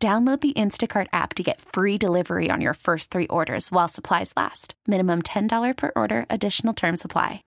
Download the Instacart app to get free delivery on your first three orders while supplies last. Minimum $10 per order, additional term supply.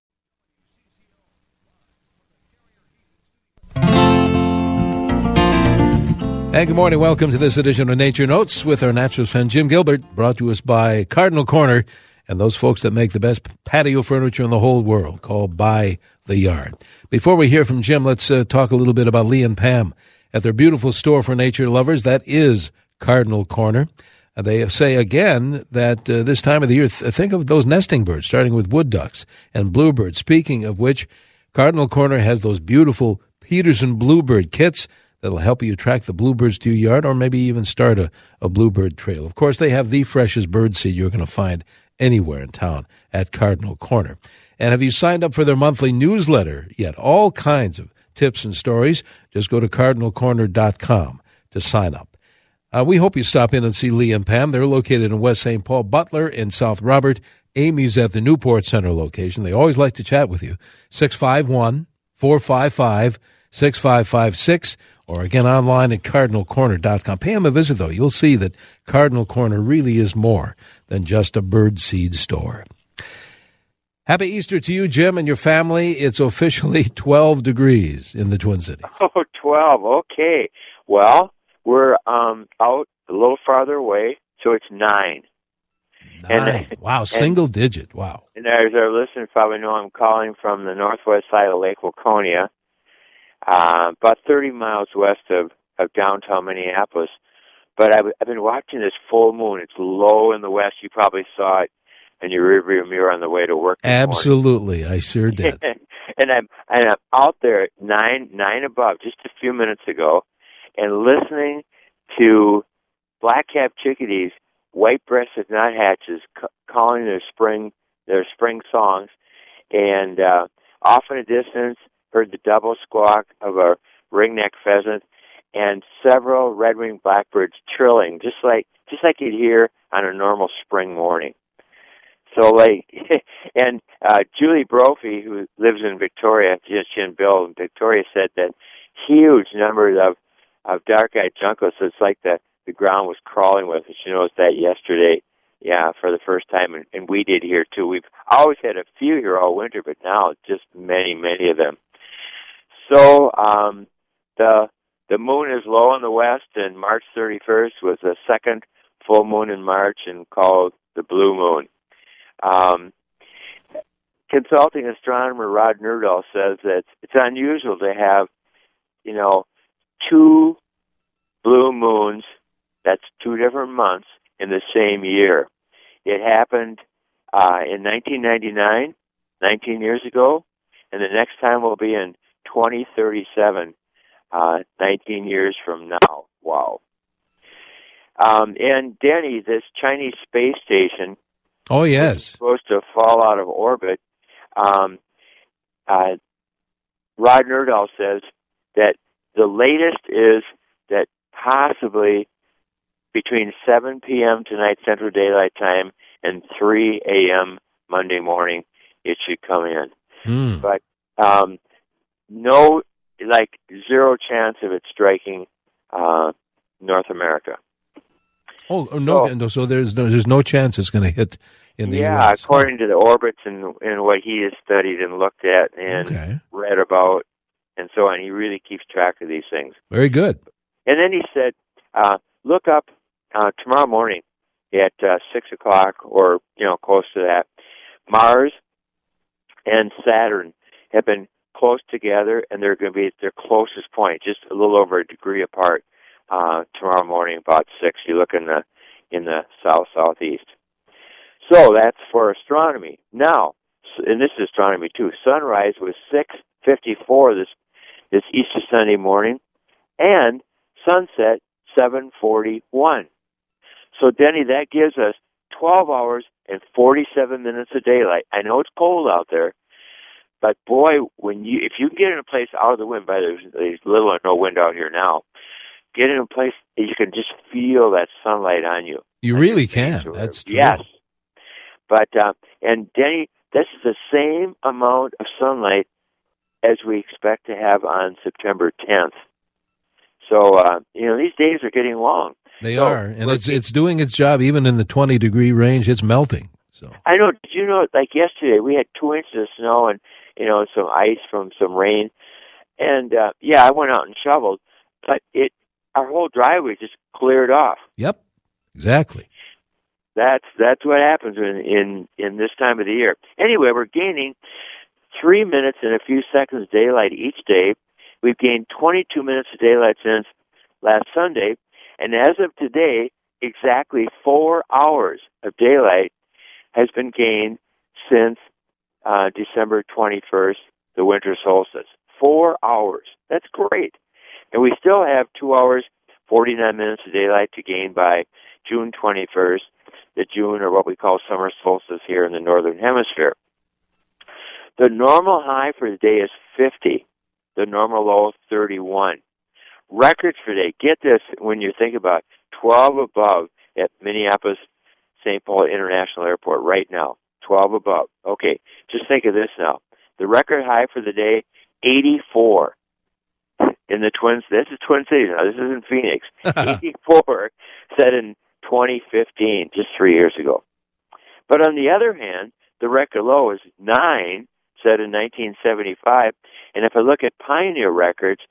And good morning. Welcome to this edition of Nature Notes with our naturalist friend Jim Gilbert, brought to us by Cardinal Corner and those folks that make the best patio furniture in the whole world, called By the Yard. Before we hear from Jim, let's uh, talk a little bit about Lee and Pam at their beautiful store for nature lovers. That is Cardinal Corner. Uh, they say again that uh, this time of the year, th- think of those nesting birds, starting with wood ducks and bluebirds. Speaking of which, Cardinal Corner has those beautiful Peterson bluebird kits that'll help you attract the bluebirds to your yard or maybe even start a, a bluebird trail. Of course, they have the freshest bird seed you're going to find anywhere in town at Cardinal Corner. And have you signed up for their monthly newsletter yet? All kinds of tips and stories. Just go to cardinalcorner.com to sign up. Uh, we hope you stop in and see Lee and Pam. They're located in West St. Paul, Butler, and South Robert. Amy's at the Newport Center location. They always like to chat with you. 651 455 6556 or again online at cardinalcorner.com. Pay them a visit though. You'll see that Cardinal Corner really is more than just a bird seed store. Happy Easter to you, Jim, and your family. It's officially 12 degrees in the Twin Cities. Oh, 12. Okay. Well, we're um, out a little farther away, so it's 9. Nine. And, wow, single and, digit. Wow. And as our listeners probably know, I'm calling from the northwest side of Lake Waconia, uh, about 30 miles west of, of downtown Minneapolis. But I've, I've been watching this full moon. It's low in the west. You probably saw it in your rearview mirror on the way to work. Absolutely, I sure did. and I'm and I'm out there at nine nine above just a few minutes ago, and listening to black-capped chickadees, white-breasted nuthatches c- calling their spring their spring songs, and uh, off in the distance heard the double squawk of a ringneck pheasant and several red-winged blackbirds trilling, just like just like you'd hear on a normal spring morning. So like, and uh, Julie Brophy, who lives in Victoria, and Bill in Victoria said that huge numbers of of dark-eyed juncos. So it's like the the ground was crawling with. And she noticed that yesterday. Yeah, for the first time, and, and we did here too. We've always had a few here all winter, but now just many, many of them. So um, the the moon is low in the west, and March 31st was the second full moon in March, and called the blue moon. Um, consulting astronomer Rod Nerdahl says that it's unusual to have, you know, two blue moons, that's two different months, in the same year. It happened uh, in 1999, 19 years ago, and the next time will be in 2037, uh, 19 years from now. Wow. Um, and Denny, this Chinese space station Oh yes, supposed to fall out of orbit. Um, uh, Rod Nerdahl says that the latest is that possibly between 7 p.m. tonight Central Daylight Time and 3 a.m. Monday morning it should come in. Mm. But um, no, like zero chance of it striking uh, North America. Oh, oh no! So, so there's no, there's no chance it's going to hit in the yeah, US. according to the orbits and and what he has studied and looked at and okay. read about and so on. He really keeps track of these things. Very good. And then he said, uh, look up uh, tomorrow morning at uh, six o'clock or you know close to that. Mars and Saturn have been close together, and they're going to be at their closest point, just a little over a degree apart uh, tomorrow morning about six. You look in the in the south southeast. So that's for astronomy. Now, and this is astronomy too. Sunrise was six fifty four this this Easter Sunday morning, and sunset seven forty one. So, Denny, that gives us 12 hours and 47 minutes of daylight. I know it's cold out there, but boy, when you if you can get in a place out of the wind, by there's, there's little or no wind out here now, get in a place you can just feel that sunlight on you. You really can. That's true. Yes. But uh, and Denny, this is the same amount of sunlight as we expect to have on September 10th. So uh, you know these days are getting long. They so, are, and it's it's doing its job even in the 20 degree range. It's melting. So I know. Did you know? Like yesterday, we had two inches of snow and you know some ice from some rain, and uh, yeah, I went out and shoveled, but it our whole driveway just cleared off. Yep, exactly. That's that's what happens in in in this time of the year. Anyway, we're gaining three minutes and a few seconds daylight each day. We've gained 22 minutes of daylight since last Sunday, and as of today, exactly four hours of daylight has been gained since uh, December 21st, the winter solstice. Four hours. That's great. And we still have two hours, 49 minutes of daylight to gain by June 21st, the June or what we call summer solstice here in the northern hemisphere. The normal high for the day is 50. The normal low is 31. Records for day. Get this when you think about 12 above at Minneapolis St. Paul International Airport right now. 12 above. Okay, just think of this now. The record high for the day, 84 in the Twins. This is Twin Cities now. This isn't Phoenix. 84 set in 2015, just three years ago. But on the other hand, the record low is 9 set in 1975. And if I look at Pioneer records,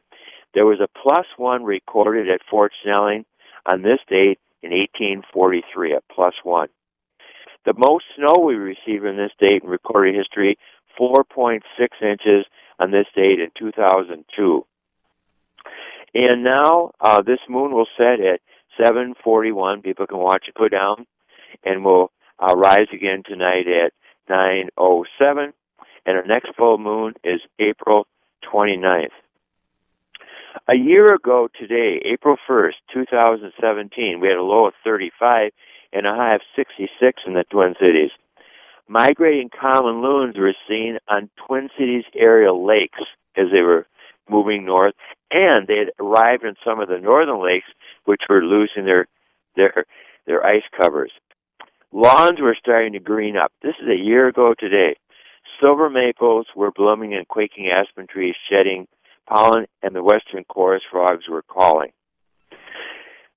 there was a plus one recorded at Fort Snelling on this date in 1843, a plus one. The most snow we received in this date in recorded history, 4.6 inches on this date in 2002. And now uh, this moon will set at 7:41. People can watch it go down, and will uh, rise again tonight at 9:07. And our next full moon is April 29th. A year ago today, April 1st, 2017, we had a low of 35 and a high of 66 in the Twin Cities. Migrating common loons were seen on Twin Cities area lakes as they were moving north, and they had arrived in some of the northern lakes, which were losing their their their ice covers. Lawns were starting to green up. This is a year ago today. Silver maples were blooming and quaking aspen trees shedding pollen, and the western chorus frogs were calling.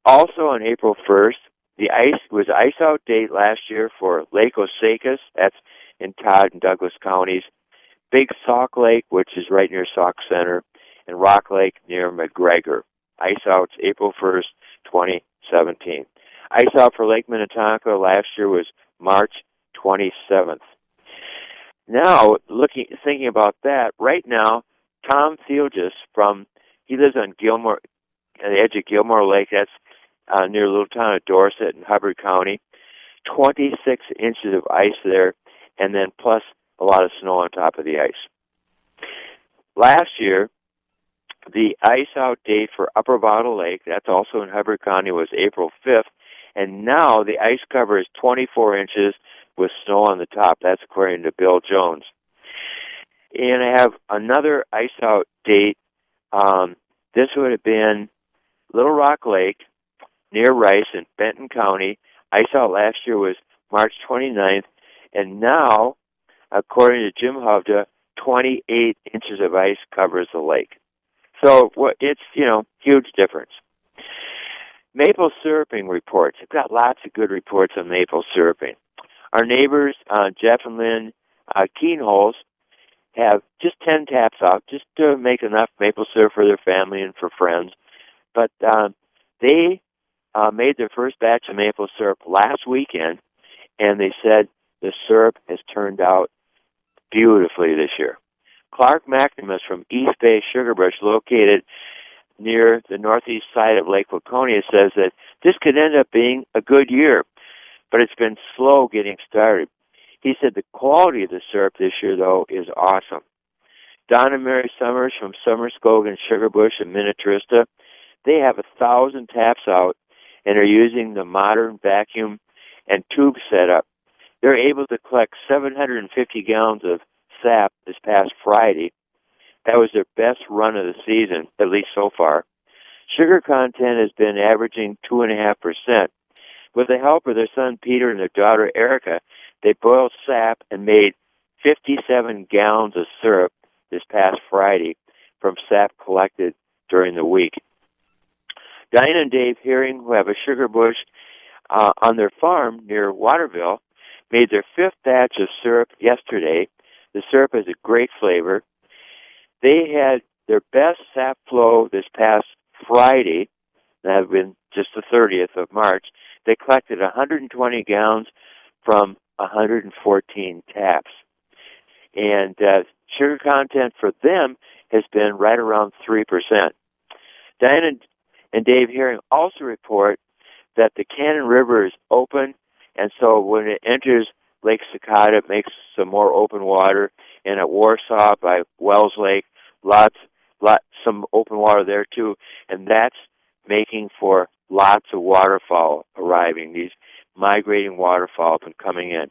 Also on April 1st, the ice was ice out date last year for Lake Osakis, that's in Todd and Douglas counties, Big Sauk Lake, which is right near Sauk Centre, and Rock Lake near McGregor. Ice outs April 1st, 2017. Ice out for Lake Minnetonka last year was March 27th. Now, looking, thinking about that, right now, Tom Theogis from, he lives on Gilmore, the edge of Gilmore Lake. That's uh, near little town of Dorset in Hubbard County. 26 inches of ice there, and then plus a lot of snow on top of the ice. Last year, the ice out date for Upper Bottle Lake, that's also in Hubbard County, was April 5th, and now the ice cover is 24 inches with snow on the top. That's according to Bill Jones. And I have another ice out date. Um, this would have been Little Rock Lake near Rice in Benton County. Ice out last year was March 29th, and now, according to Jim Hovda, 28 inches of ice covers the lake. So it's you know huge difference. Maple syruping reports. I've got lots of good reports on maple syruping. Our neighbors, uh, Jeff and Lynn uh, Keenholz, have just 10 taps out just to make enough maple syrup for their family and for friends. But uh, they uh, made their first batch of maple syrup last weekend, and they said the syrup has turned out beautifully this year. Clark McNamara from East Bay Sugar Bush, located near the northeast side of Lake Waconia, says that this could end up being a good year but it's been slow getting started. He said the quality of the syrup this year, though, is awesome. Don and Mary Summers from Summerskogan Sugar Bush and Minnetrista, they have a thousand taps out, and are using the modern vacuum and tube setup. They're able to collect 750 gallons of sap this past Friday. That was their best run of the season, at least so far. Sugar content has been averaging 2.5%. With the help of their son Peter and their daughter Erica, they boiled sap and made 57 gallons of syrup this past Friday from sap collected during the week. Diana and Dave Hearing, who have a sugar bush uh, on their farm near Waterville, made their fifth batch of syrup yesterday. The syrup has a great flavor. They had their best sap flow this past Friday. That had been just the 30th of March. They collected 120 gallons from 114 taps. And uh, sugar content for them has been right around 3%. Diana and Dave Hearing also report that the Cannon River is open, and so when it enters Lake Sakatah, makes some more open water. And at Warsaw by Wells Lake, lots, lot, some open water there too, and that's making for lots of waterfowl arriving. These migrating waterfowl have been coming in.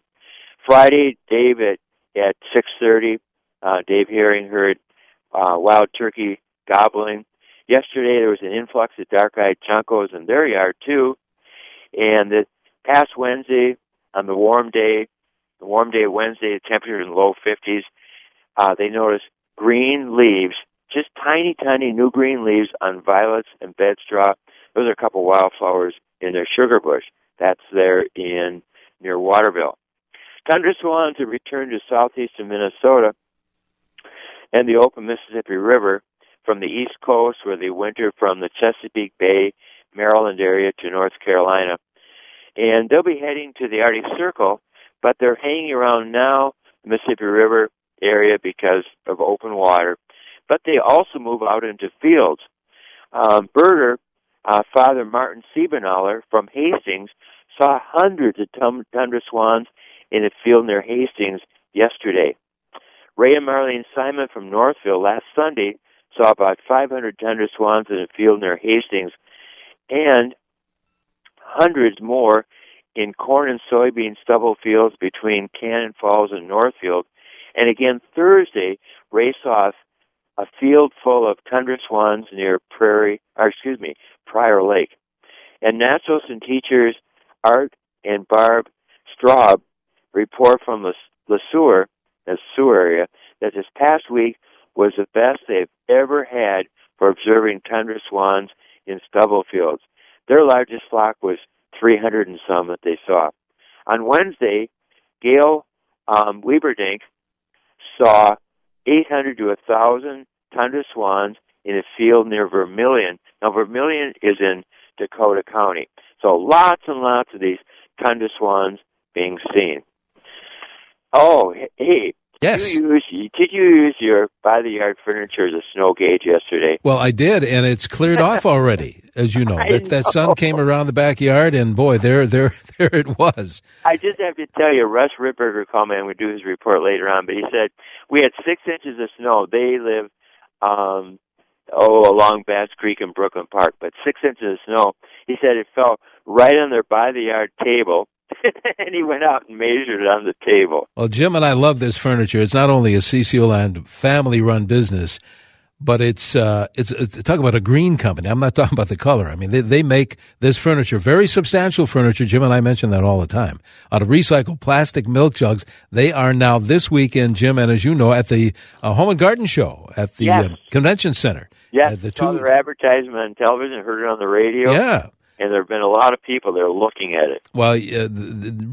Friday, Dave at at 6:30, uh, Dave Hearing heard uh, wild turkey gobbling. Yesterday there was an influx of dark-eyed juncos in their yard too, and the past Wednesday on the warm day, warm day Wednesday, the temperature in the low 50s. Uh, they noticed green leaves, just tiny, tiny new green leaves on violets and bedstraw. Those are a couple wildflowers in their sugar bush. That's there in near Waterville. Tundra swans have returned to southeastern Minnesota and the open Mississippi River from the east coast where they winter from the Chesapeake Bay, Maryland area to North Carolina. And they'll be heading to the Arctic Circle, but they're hanging around now the Mississippi River area because of open water. But they also move out into fields. Um, birder, uh, Father Martin Siebenaller from Hastings, saw hundreds of tundra swans in a field near Hastings yesterday. Ray and Marlene Simon from Northfield last Sunday saw about 500 tundra swans in a field near Hastings and hundreds more in corn and soybean stubble fields between Cannon Falls and Northfield. And again Thursday, race off a field full of tundra swans near Prairie, or excuse me, Prior Lake. And naturalists and teachers Art and Barb Straub report from Le Sueur, the area, that this past week was the best they've ever had for observing tundra swans in stubble fields. Their largest flock was 300 and some that they saw. On Wednesday, Gail um, saw 800 to 1,000 tundra swans in a field near Vermilion. Now, Vermilion is in Dakota County. So lots and lots of these tundra swans being seen. Oh, hey. Yes. Did you use, did you use your by the yard furniture as a snow gauge yesterday? Well, I did, and it's cleared off already, as you know. That, that sun came around the backyard, and boy, there, there, there it was. I just have to tell you, Russ Ripberger called me and we do his report later on, but he said we had six inches of snow. They live, um, oh, along Bass Creek in Brooklyn Park, but six inches of snow. He said it fell right on their by the yard table and he went out and measured it on the table. Well, Jim and I love this furniture. It's not only a CCO Land family-run business, but it's, uh, it's, it's talk about a green company. I'm not talking about the color. I mean, they, they make this furniture, very substantial furniture. Jim and I mention that all the time. Out of recycled plastic milk jugs, they are now this weekend, Jim, and as you know, at the uh, Home and Garden Show at the yes. uh, convention center. Yeah, the saw two, their advertisement on television, heard it on the radio. Yeah, and there have been a lot of people that are looking at it. Well, uh,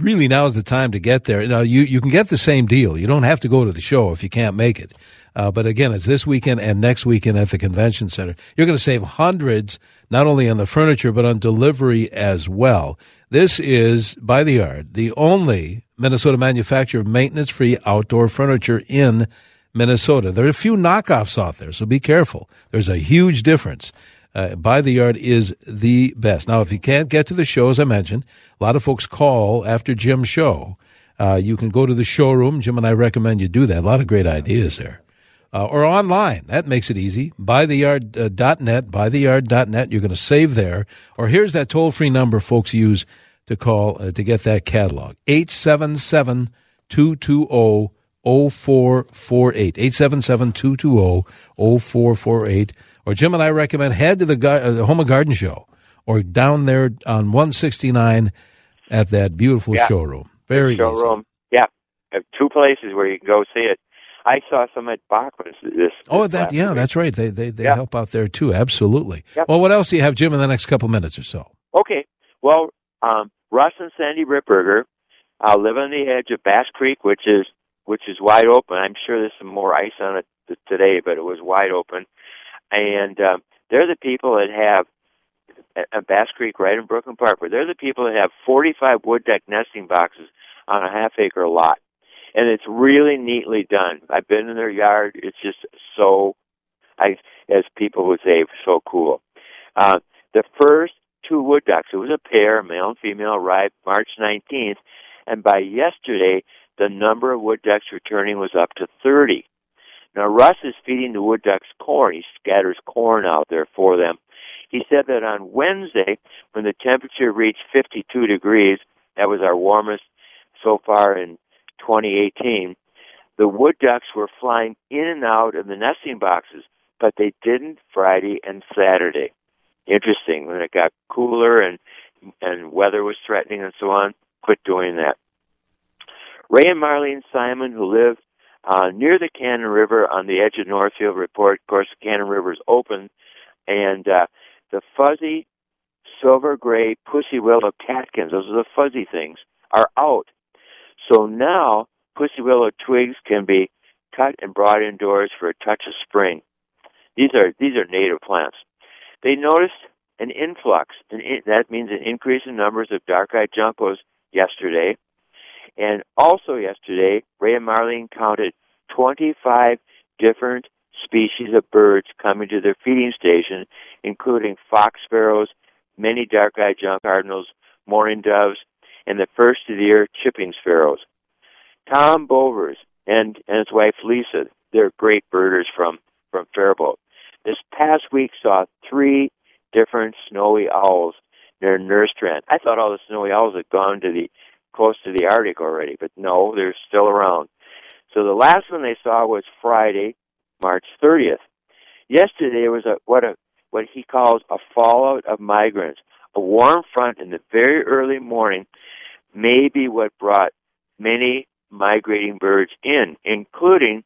really, now is the time to get there. Now, you you can get the same deal. You don't have to go to the show if you can't make it. Uh, but again, it's this weekend and next weekend at the convention center. You're going to save hundreds, not only on the furniture but on delivery as well. This is by the yard, the only Minnesota manufacturer of maintenance-free outdoor furniture in Minnesota. There are a few knockoffs out there, so be careful. There's a huge difference uh, by the yard is the best. Now, if you can't get to the show, as I mentioned, a lot of folks call after Jim's show. Uh, you can go to the showroom. Jim and I recommend you do that. A lot of great ideas there. uh, or online. That makes it easy. Buytheyard.net, buytheyard.net. You're going to save there. Or here's that toll free number folks use to call uh, to get that catalog 877 220 0448. 877 220 0448. Or Jim and I recommend head to the, uh, the Home and Garden Show or down there on 169 at that beautiful Yeah. showroom. Very easy. showroom. Yeah, have two places where you can go see it. I saw some at Bachman's this. Oh, this that yeah, week. that's right. They they they Yeah. help out there too. Absolutely. Yep. Well, what else do you have, Jim, in the next couple minutes or so? Okay. Well, um, Russ and Sandy Ripberger uh, live on the edge of Bass Creek, which is which is wide open. I'm sure there's some more ice on it today, but it was wide open. And um, they're the people that have at, Bass Creek, right in Brooklyn Park. But they're the people that have 45 wood duck nesting boxes on a half acre lot, and it's really neatly done. I've been in their yard. It's just so, I as people would say, so cool. Uh, the first two wood ducks. It was a pair, male and female, arrived March 19th, and by yesterday, the number of wood ducks returning was up to 30. Now, Russ is feeding the wood ducks corn. He scatters corn out there for them. He said that on Wednesday, when the temperature reached 52 degrees, that was our warmest so far in 2018, the wood ducks were flying in and out of the nesting boxes, but they didn't Friday and Saturday interesting when it got cooler and and weather was threatening and so on. Quit doing that. Ray and Marlene Simon, who live uh, near the Cannon River on the edge of Northfield, report. Of course, the Cannon River is open, and uh, the fuzzy silver gray pussy willow catkins, those are the fuzzy things, are out. So now pussy willow twigs can be cut and brought indoors for a touch of spring. These are these are native plants they noticed an influx. and that means an increase in numbers of dark-eyed juncos yesterday. And also yesterday, Ray and Marlene counted 25 different species of birds coming to their feeding station, including fox sparrows, many dark-eyed junco cardinals, mourning doves, and the first of the year chipping sparrows. Tom Bovers and, and his wife Lisa, they're great birders from, from Faribault this past week saw three different snowy owls near Nerstrand. I thought all the snowy owls had gone to the close to the Arctic already, but no, they're still around. So the last one they saw was Friday, March 30th. Yesterday was a what a what he calls a fallout of migrants. A warm front in the very early morning may be what brought many migrating birds in, including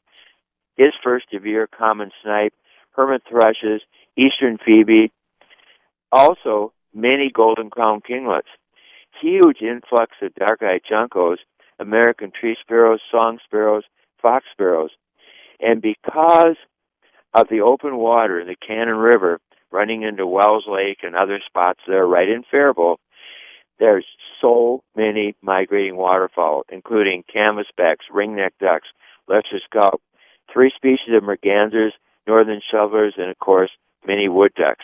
his first of year common snipe, hermit thrushes, eastern phoebe, also many golden crown kinglets. Huge influx of dark-eyed juncos, American tree sparrows, song sparrows, fox sparrows. And because of the open water in the Cannon River running into Wells Lake and other spots there right in Faribault, there's so many migrating waterfowl, including canvasbacks, ringneck ducks, lesser scaup, three species of mergansers, northern shovelers, and of course, many wood ducks.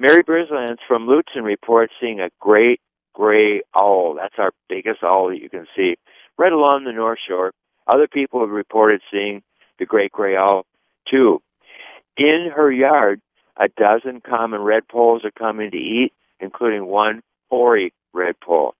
Mary Brislands from Lutzen reports seeing a great gray owl. That's our biggest owl that you can see right along the North Shore. Other people have reported seeing the great gray owl too. In her yard, a dozen common redpolls are coming to eat, including one hoary redpoll.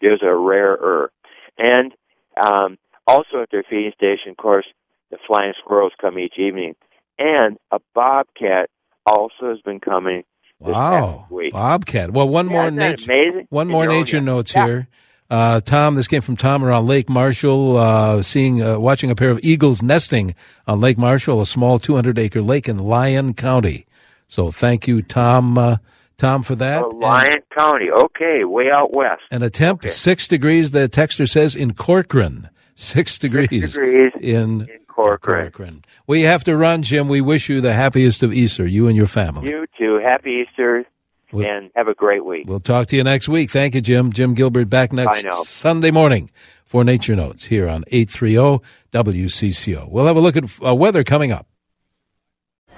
There's a rarer. And um, also at their feeding station, of course, the flying squirrels come each evening. And a bobcat also has been coming Wow, bobcat. Well, one Yeah, more nature. amazing? One more nature yeah. notes Yeah. here. Uh, Tom, this came from Tom around Lake Marshall, uh, seeing, uh, watching a pair of eagles nesting on Lake Marshall, a small 200 acre lake in Lyon County. So thank you, Tom, uh, Tom, for that. Oh, Lyon County. Okay, way out west. An attempt, Okay. six degrees, the texter says, in Corcoran. Six degrees, degrees in, in Corcoran. We have to run, Jim. We wish you the happiest of Easter, you and your family. You too. Happy Easter Well- and have a great week. We'll talk to you next week. Thank you, Jim. Jim Gilbert back next Sunday morning for Nature Notes here on 830 WCCO. We'll have a look at uh, weather coming up.